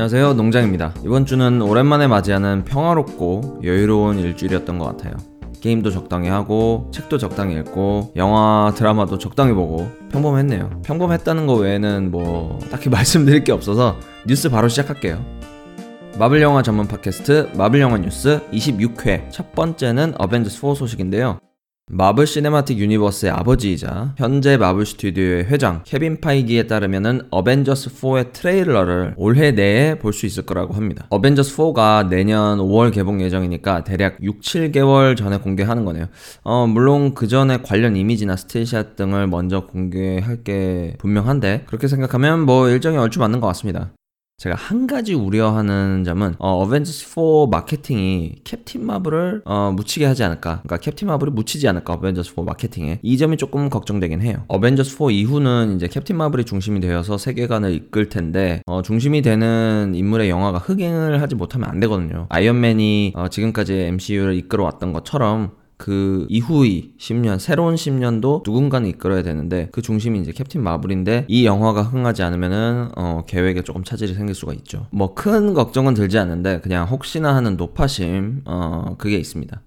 안녕하세요. 농장입니다. 이번 주는 오랜만에 맞이하는 평화롭고 여유로운 일주일이었던 것 같아요. 게임도 적당히 하고 책도 적당히 읽고 영화 드라마도 적당히 보고 평범했네요. 평범했다는 거 외에는 뭐 딱히 말씀드릴 게 없어서 뉴스 바로 시작할게요. 마블 영화 전문 팟캐스트 마블 영화 뉴스 26회 첫 번째는 어벤져스 4 소식인데요 마블 시네마틱 유니버스의 아버지이자 현재 마블 스튜디오의 회장 케빈 파이기에 따르면은 어벤져스 4의 트레일러를 올해 내에 볼 수 있을 거라고 합니다. 어벤져스 4가 내년 5월 개봉 예정이니까 대략 6, 7개월 전에 공개하는 거네요. 어, 물론 그 전에 관련 이미지나 still shot 등을 먼저 공개할 게 분명한데 그렇게 생각하면 뭐 일정이 얼추 맞는 것 같습니다. 제가 한 가지 우려하는 점은 어, 어벤져스 4 마케팅이 캡틴 마블을 어, 묻히게 하지 않을까. 그러니까 캡틴 마블을 묻히지 않을까. 어벤져스 4 마케팅에 이 점이 조금 걱정되긴 해요. 어벤져스 4 이후는 이제 캡틴 마블이 중심이 되어서 세계관을 이끌 텐데 어, 중심이 되는 인물의 영화가 흥행을 하지 못하면 안 되거든요. 아이언맨이 어, 지금까지 MCU를 이끌어 왔던 것처럼 그 이후의 10년, 새로운 10년도 누군가는 이끌어야 되는데 그 중심이 이제 캡틴 마블인데 이 영화가 흥하지 않으면은 어, 계획에 조금 차질이 생길 수가 있죠. 뭐 큰 걱정은 들지 않는데 그냥 혹시나 하는 노파심 어, 그게 있습니다.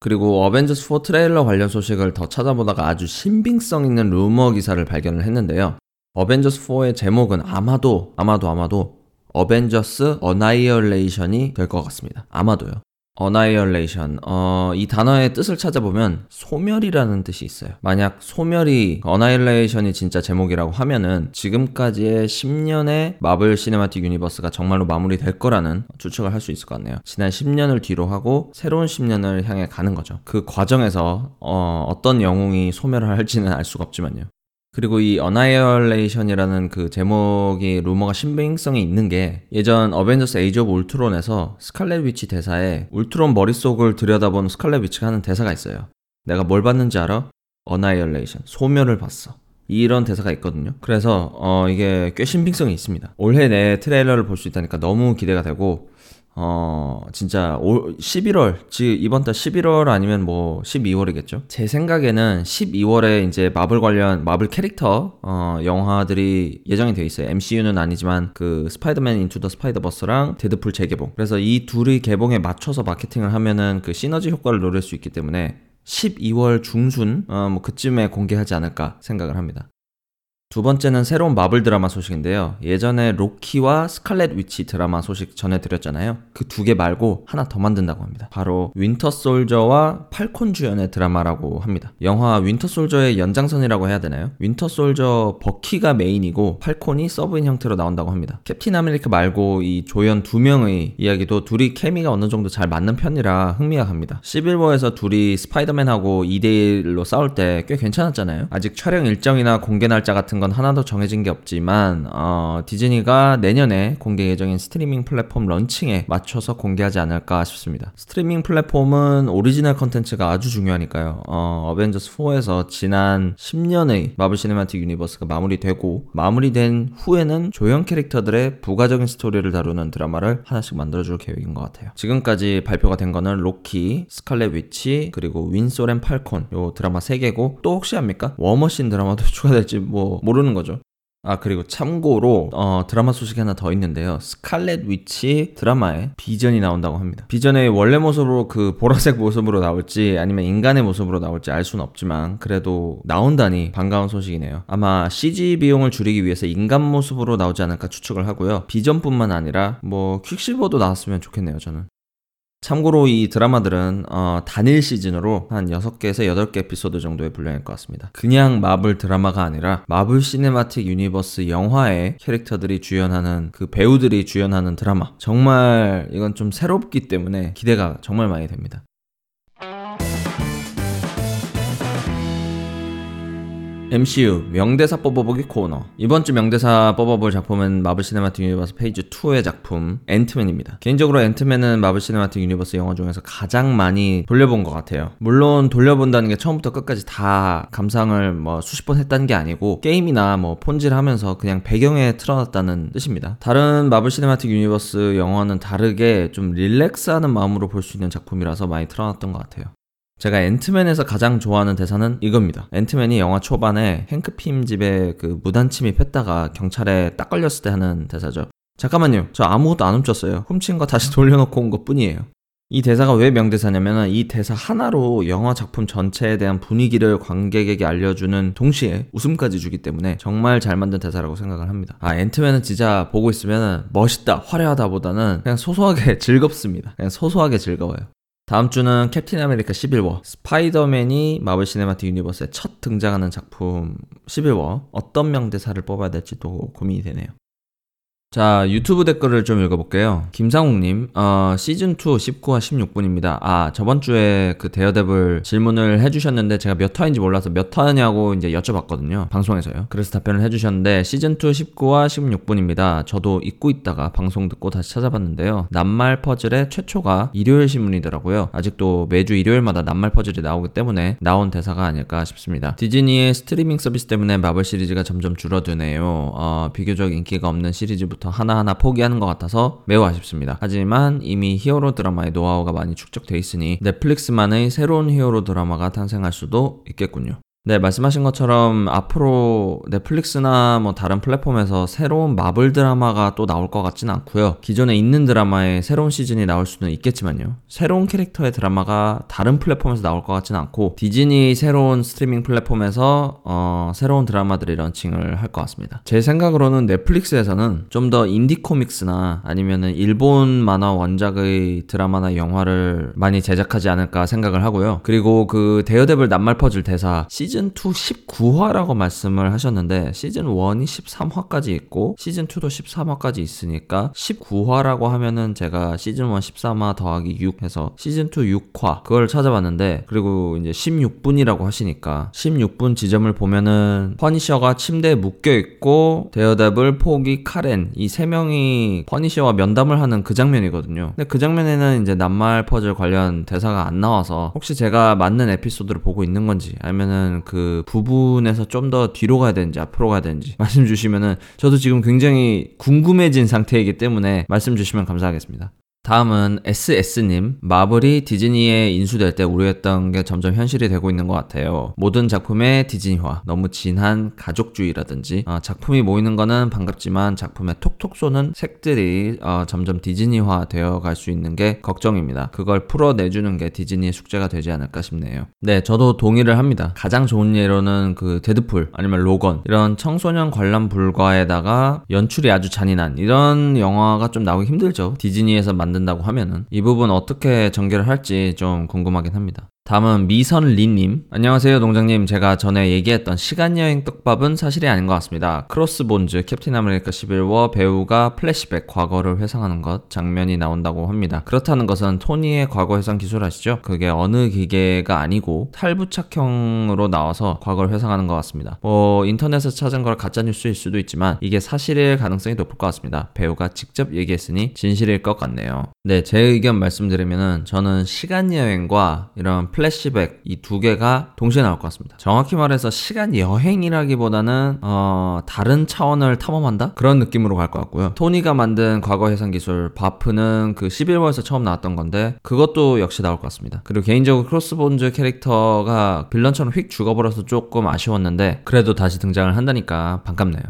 그리고 어벤져스 4 트레일러 관련 소식을 더 찾아보다가 아주 신빙성 있는 루머 기사를 발견을 했는데요. 어벤져스 4의 제목은 아마도 아마도 아마도 어벤져스 Annihilation이 될 것 같습니다. 아마도요. Annihilation. 어, 이 단어의 뜻을 찾아보면 소멸이라는 뜻이 있어요. 만약 소멸이 Annihilation이 진짜 제목이라고 하면은 지금까지의 10년의 마블 시네마틱 유니버스가 정말로 마무리될 거라는 추측을 할 수 있을 것 같네요. 지난 10년을 뒤로 하고 새로운 10년을 향해 가는 거죠. 그 과정에서 어, 어떤 영웅이 소멸을 할지는 알 수가 없지만요. 그리고 이 Annihilation이라는 그 제목이 루머가 신빙성이 있는 게 예전 어벤져스 에이지 오브 울트론에서 스칼렛 위치 대사에 울트론 머릿속을 들여다본 스칼렛 위치가 하는 대사가 있어요. 내가 뭘 봤는지 알아? Annihilation. 소멸을 봤어. 이런 대사가 있거든요. 그래서 어 이게 꽤 신빙성이 있습니다. 올해 내 트레일러를 볼 수 있다니까 너무 기대가 되고 어, 진짜 올 11월, 즉 이번 달 11월 아니면 뭐 12월이겠죠. 제 생각에는 12월에 이제 마블 관련 마블 캐릭터 어, 영화들이 예정이 되어 있어요. MCU는 아니지만 그 Spider-Man Into the Spider-Verse랑 데드풀 재개봉. 그래서 이 둘의 개봉에 맞춰서 마케팅을 하면은 그 시너지 효과를 노릴 수 있기 때문에 12월 중순 어, 뭐 그쯤에 공개하지 않을까 생각을 합니다. 두 번째는 새로운 마블 드라마 소식인데요. 예전에 로키와 스칼렛 위치 드라마 소식 전해드렸잖아요. 그 두 개 말고 하나 더 만든다고 합니다. 바로 윈터 솔저와 팔콘 주연의 드라마라고 합니다. 영화 윈터 솔저의 연장선이라고 해야 되나요? 윈터 솔저 버키가 메인이고 팔콘이 서브인 형태로 나온다고 합니다. 캡틴 아메리카 말고 이 조연 두 명의 이야기도 둘이 케미가 어느 정도 잘 맞는 편이라 흥미가 갑니다. 11호에서 둘이 스파이더맨하고 2대1로 싸울 때 꽤 괜찮았잖아요. 아직 촬영 일정이나 공개 날짜 같은 건 하나도 정해진 게 없지만 어, 디즈니가 내년에 공개 예정인 스트리밍 플랫폼 런칭에 맞춰서 공개하지 않을까 싶습니다. 스트리밍 플랫폼은 오리지널 컨텐츠가 아주 중요하니까요. 어, 어벤져스 4에서 지난 10년의 마블 시네마틱 유니버스가 마무리되고 마무리된 후에는 조연 캐릭터들의 부가적인 스토리를 다루는 드라마를 하나씩 만들어줄 계획인 것 같아요. 지금까지 발표가 된 거는 로키, 스칼렛 위치, 그리고 윈솔 앤 팔콘 요 드라마 3개고 또 혹시 합니까? 워머신 드라마도 추가될지 뭐 모르는 거죠. 아 그리고 참고로 어, 드라마 소식이 하나 더 있는데요. 스칼렛 위치 드라마에 비전이 나온다고 합니다. 비전의 원래 모습으로 그 보라색 모습으로 나올지 아니면 인간의 모습으로 나올지 알 수는 없지만 그래도 나온다니 반가운 소식이네요. 아마 CG 비용을 줄이기 위해서 인간 모습으로 나오지 않을까 추측을 하고요. 비전뿐만 아니라 뭐 퀵실버도 나왔으면 좋겠네요. 저는. 참고로 이 드라마들은 어, 단일 시즌으로 한 6개에서 8개 에피소드 정도의 분량일 것 같습니다. 그냥 마블 드라마가 아니라 마블 시네마틱 유니버스 영화의 캐릭터들이 주연하는 그 배우들이 주연하는 드라마. 정말 이건 좀 새롭기 때문에 기대가 정말 많이 됩니다. MCU 명대사 뽑아보기 코너 이번 주 명대사 뽑아볼 작품은 마블 시네마틱 유니버스 Phase 2의 작품 앤트맨입니다. 개인적으로 앤트맨은 마블 시네마틱 유니버스 영화 중에서 가장 많이 돌려본 것 같아요. 물론 돌려본다는 게 처음부터 끝까지 다 감상을 뭐 수십 번 했다는 게 아니고 게임이나 뭐 폰질하면서 그냥 배경에 틀어놨다는 뜻입니다. 다른 마블 시네마틱 유니버스 영화는 다르게 좀 relax하는 마음으로 볼 수 있는 작품이라서 많이 틀어놨던 것 같아요. 제가 앤트맨에서 가장 좋아하는 대사는 이겁니다. 앤트맨이 영화 초반에 행크 핌 집에 그 무단 침입했다가 경찰에 딱 걸렸을 때 하는 대사죠. 잠깐만요. 저 아무것도 안 훔쳤어요. 훔친 거 다시 돌려놓고 온 것 뿐이에요. 이 대사가 왜 명대사냐면 이 대사 하나로 영화 작품 전체에 대한 분위기를 관객에게 알려주는 동시에 웃음까지 주기 때문에 정말 잘 만든 대사라고 생각을 합니다. 아 앤트맨은 진짜 보고 있으면 멋있다, 화려하다 보다는 그냥 소소하게 즐겁습니다. 그냥 소소하게 즐거워요. 다음 주는 캡틴 아메리카 11워 스파이더맨이 마블 시네마틱 유니버스에 첫 등장하는 작품 11워 어떤 명대사를 뽑아야 될지 또 고민이 되네요. 자, 유튜브 댓글을 좀 읽어볼게요. 김상욱님, 어, 시즌2 19화 16분입니다. 아, 저번 주에 그 데어데블 질문을 해주셨는데 제가 몇 화인지 몰라서 몇 화냐고 이제 여쭤봤거든요. 방송에서요. 그래서 답변을 해주셨는데 시즌2 19화 16분입니다. 저도 잊고 있다가 방송 듣고 다시 찾아봤는데요. 낱말 퍼즐의 최초가 일요일 신문이더라고요. 아직도 매주 일요일마다 낱말 퍼즐이 나오기 때문에 나온 대사가 아닐까 싶습니다. 디즈니의 스트리밍 서비스 때문에 마블 시리즈가 점점 줄어드네요. 어, 비교적 인기가 없는 시리즈부터 부터 하나하나 포기하는 것 같아서 매우 아쉽습니다. 하지만 이미 히어로 드라마의 노하우가 많이 축적돼 있으니 넷플릭스만의 새로운 히어로 드라마가 탄생할 수도 있겠군요. 네, 말씀하신 것처럼 앞으로 넷플릭스나 뭐 다른 플랫폼에서 새로운 마블 드라마가 또 나올 것 같지는 않고요. 기존에 있는 드라마에 새로운 시즌이 나올 수는 있겠지만요. 새로운 캐릭터의 드라마가 다른 플랫폼에서 나올 것 같지는 않고 디즈니 새로운 스트리밍 플랫폼에서 어, 새로운 드라마들이 런칭을 할 것 같습니다. 제 생각으로는 넷플릭스에서는 좀 더 인디 코믹스나 아니면은 일본 만화 원작의 드라마나 영화를 많이 제작하지 않을까 생각을 하고요. 그리고 그 데어데블 낱말 퍼즐 대사 시즌 시즌 2 19화라고 말씀을 하셨는데 시즌 1이 13화까지 있고 시즌 2도 13화까지 있으니까 19화라고 하면은 제가 시즌 1 13화 더하기 6 해서 시즌 2 6화 그걸 찾아봤는데 그리고 이제 16분이라고 하시니까 16분 지점을 보면은 퍼니셔가 침대에 묶여 있고 데어데블, 포기, 카렌 이 세 명이 퍼니셔와 면담을 하는 그 장면이거든요. 근데 그 장면에는 이제 낱말 퍼즐 관련 대사가 안 나와서 혹시 제가 맞는 에피소드를 보고 있는 건지 아니면은 그 부분에서 좀 더 뒤로 가야 되는지 앞으로 가야 되는지 말씀 주시면은 저도 지금 굉장히 궁금해진 상태이기 때문에 말씀 주시면 감사하겠습니다. 다음은 SS님, 마블이 디즈니에 인수될 때 우려했던 게 점점 현실이 되고 있는 것 같아요. 모든 작품의 디즈니화, 너무 진한 가족주의라든지, 어, 작품이 모이는 거는 반갑지만 작품에 톡톡 쏘는 색들이 어, 점점 디즈니화 되어 갈 수 있는 게 걱정입니다. 그걸 풀어내주는 게 디즈니의 숙제가 되지 않을까 싶네요. 네, 저도 동의를 합니다. 가장 좋은 예로는 그 데드풀, 아니면 로건, 이런 청소년 관람 불가에다가 연출이 아주 잔인한 이런 영화가 좀 나오기 힘들죠. 디즈니에서 만 만든다고 하면은 이 부분 어떻게 전개를 할지 좀 궁금하긴 합니다. 다음은 미선리님. 안녕하세요, 농장님. 제가 전에 얘기했던 시간여행 떡밥은 사실이 아닌 것 같습니다. 크로스본즈, 캡틴 아메리카 11워 배우가 플래시백, 과거를 회상하는 것, 장면이 나온다고 합니다. 그렇다는 것은 토니의 과거 회상 기술 아시죠? 그게 어느 기계가 아니고 탈부착형으로 나와서 과거를 회상하는 것 같습니다. 뭐, 인터넷에서 찾은 걸 가짜뉴스일 수도 있지만 이게 사실일 가능성이 높을 것 같습니다. 배우가 직접 얘기했으니 진실일 것 같네요. 네, 제 의견 말씀드리면은 저는 시간여행과 이런 플래시백 이 두 개가 동시에 나올 것 같습니다. 정확히 말해서 시간 여행이라기보다는 어, 다른 차원을 탐험한다 그런 느낌으로 갈 것 같고요. 토니가 만든 과거 회상 기술 바프는 그 시빌 워에서 처음 나왔던 건데 그것도 역시 나올 것 같습니다. 그리고 개인적으로 크로스본즈 캐릭터가 빌런처럼 휙 죽어버려서 조금 아쉬웠는데 그래도 다시 등장을 한다니까 반갑네요.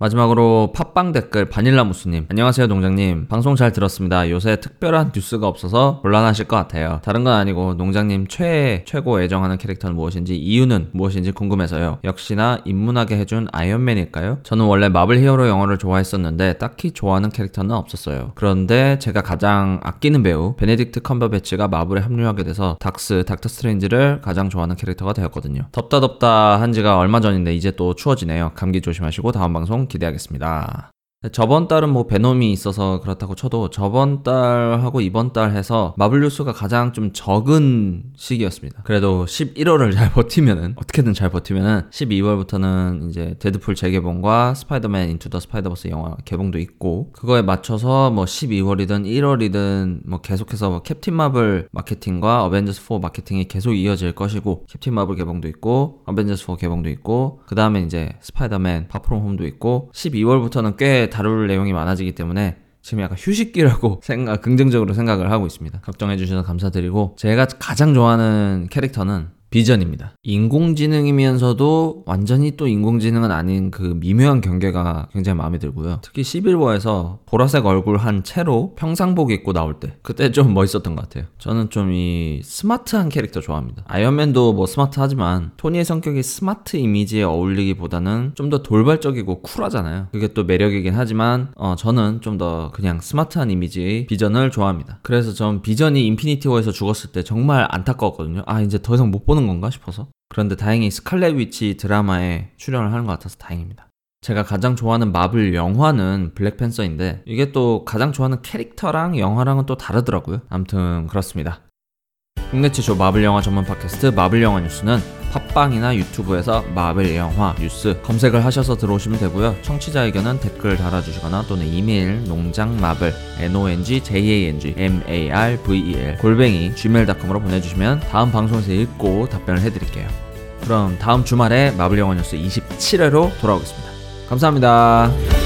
마지막으로 팟빵 댓글 바닐라무스님. 안녕하세요 농장님. 방송 잘 들었습니다. 요새 특별한 뉴스가 없어서 곤란하실 것 같아요. 다른 건 아니고 농장님 최애 최고 애정하는 캐릭터는 무엇인지 이유는 무엇인지 궁금해서요. 역시나 입문하게 해준 아이언맨일까요? 저는 원래 마블 히어로 영화를 좋아했었는데 딱히 좋아하는 캐릭터는 없었어요. 그런데 제가 가장 아끼는 배우 베네딕트 컴버배치가 마블에 합류하게 돼서 닥스 닥터 스트레인지를 가장 좋아하는 캐릭터가 되었거든요. 덥다 덥다 한 지가 얼마 전인데 이제 또 추워지네요. 감기 조심하시고 다음 방송 기대하겠습니다. 저번 달은 뭐 베놈이 있어서 그렇다고 쳐도 저번 달하고 이번 달 해서 마블 뉴스가 가장 좀 적은 시기였습니다. 그래도 11월을 잘 버티면은 어떻게든 잘 버티면은 12월부터는 이제 데드풀 재개봉과 스파이더맨 인투 더 스파이더버스 영화 개봉도 있고 그거에 맞춰서 뭐 12월이든 1월이든 뭐 계속해서 뭐 캡틴 마블 마케팅과 어벤져스 4 마케팅이 계속 이어질 것이고 캡틴 마블 개봉도 있고 어벤져스 4 개봉도 있고 그 다음에 이제 스파이더맨 파 프롬 홈도 있고 12월부터는 꽤 다룰 내용이 많아지기 때문에 지금 약간 휴식기라고 생각, 긍정적으로 생각을 하고 있습니다. 걱정해 주셔서 감사드리고, 제가 가장 좋아하는 캐릭터는 비전입니다. 인공지능이면서도 완전히 또 인공지능은 아닌 그 미묘한 경계가 굉장히 마음에 들고요. 특히 시빌 워에서 보라색 얼굴 한 채로 평상복 입고 나올 때 그때 좀 멋있었던 것 같아요. 저는 좀 이 스마트한 캐릭터 좋아합니다. 아이언맨도 뭐 스마트하지만 토니의 성격이 스마트 이미지에 어울리기보다는 좀 더 돌발적이고 쿨하잖아요. 그게 또 매력이긴 하지만 어, 저는 좀 더 그냥 스마트한 이미지의 비전을 좋아합니다. 그래서 전 비전이 인피니티 워에서 죽었을 때 정말 안타까웠거든요. 아 이제 더 이상 못 보는 건가 싶어서. 그런데 다행히 스칼렛 위치 드라마에 출연을 하는 것 같아서 다행입니다. 제가 가장 좋아하는 마블 영화는 블랙팬서인데 이게 또 가장 좋아하는 캐릭터랑 영화랑은 또 다르더라고요. 아무튼 그렇습니다. 국내 최초 마블 영화 전문 팟캐스트 마블 영화 뉴스는 팟빵이나 유튜브에서 마블 영화 뉴스 검색을 하셔서 들어오시면 되고요. 청취자 의견은 댓글 달아주시거나 또는 이메일 농장 마블 n o n g j a n g m a r v e l 골뱅이 gmail.com으로 보내주시면 다음 방송에서 읽고 답변을 해드릴게요. 그럼 다음 주말에 마블 영화 뉴스 27회로 돌아오겠습니다. 감사합니다.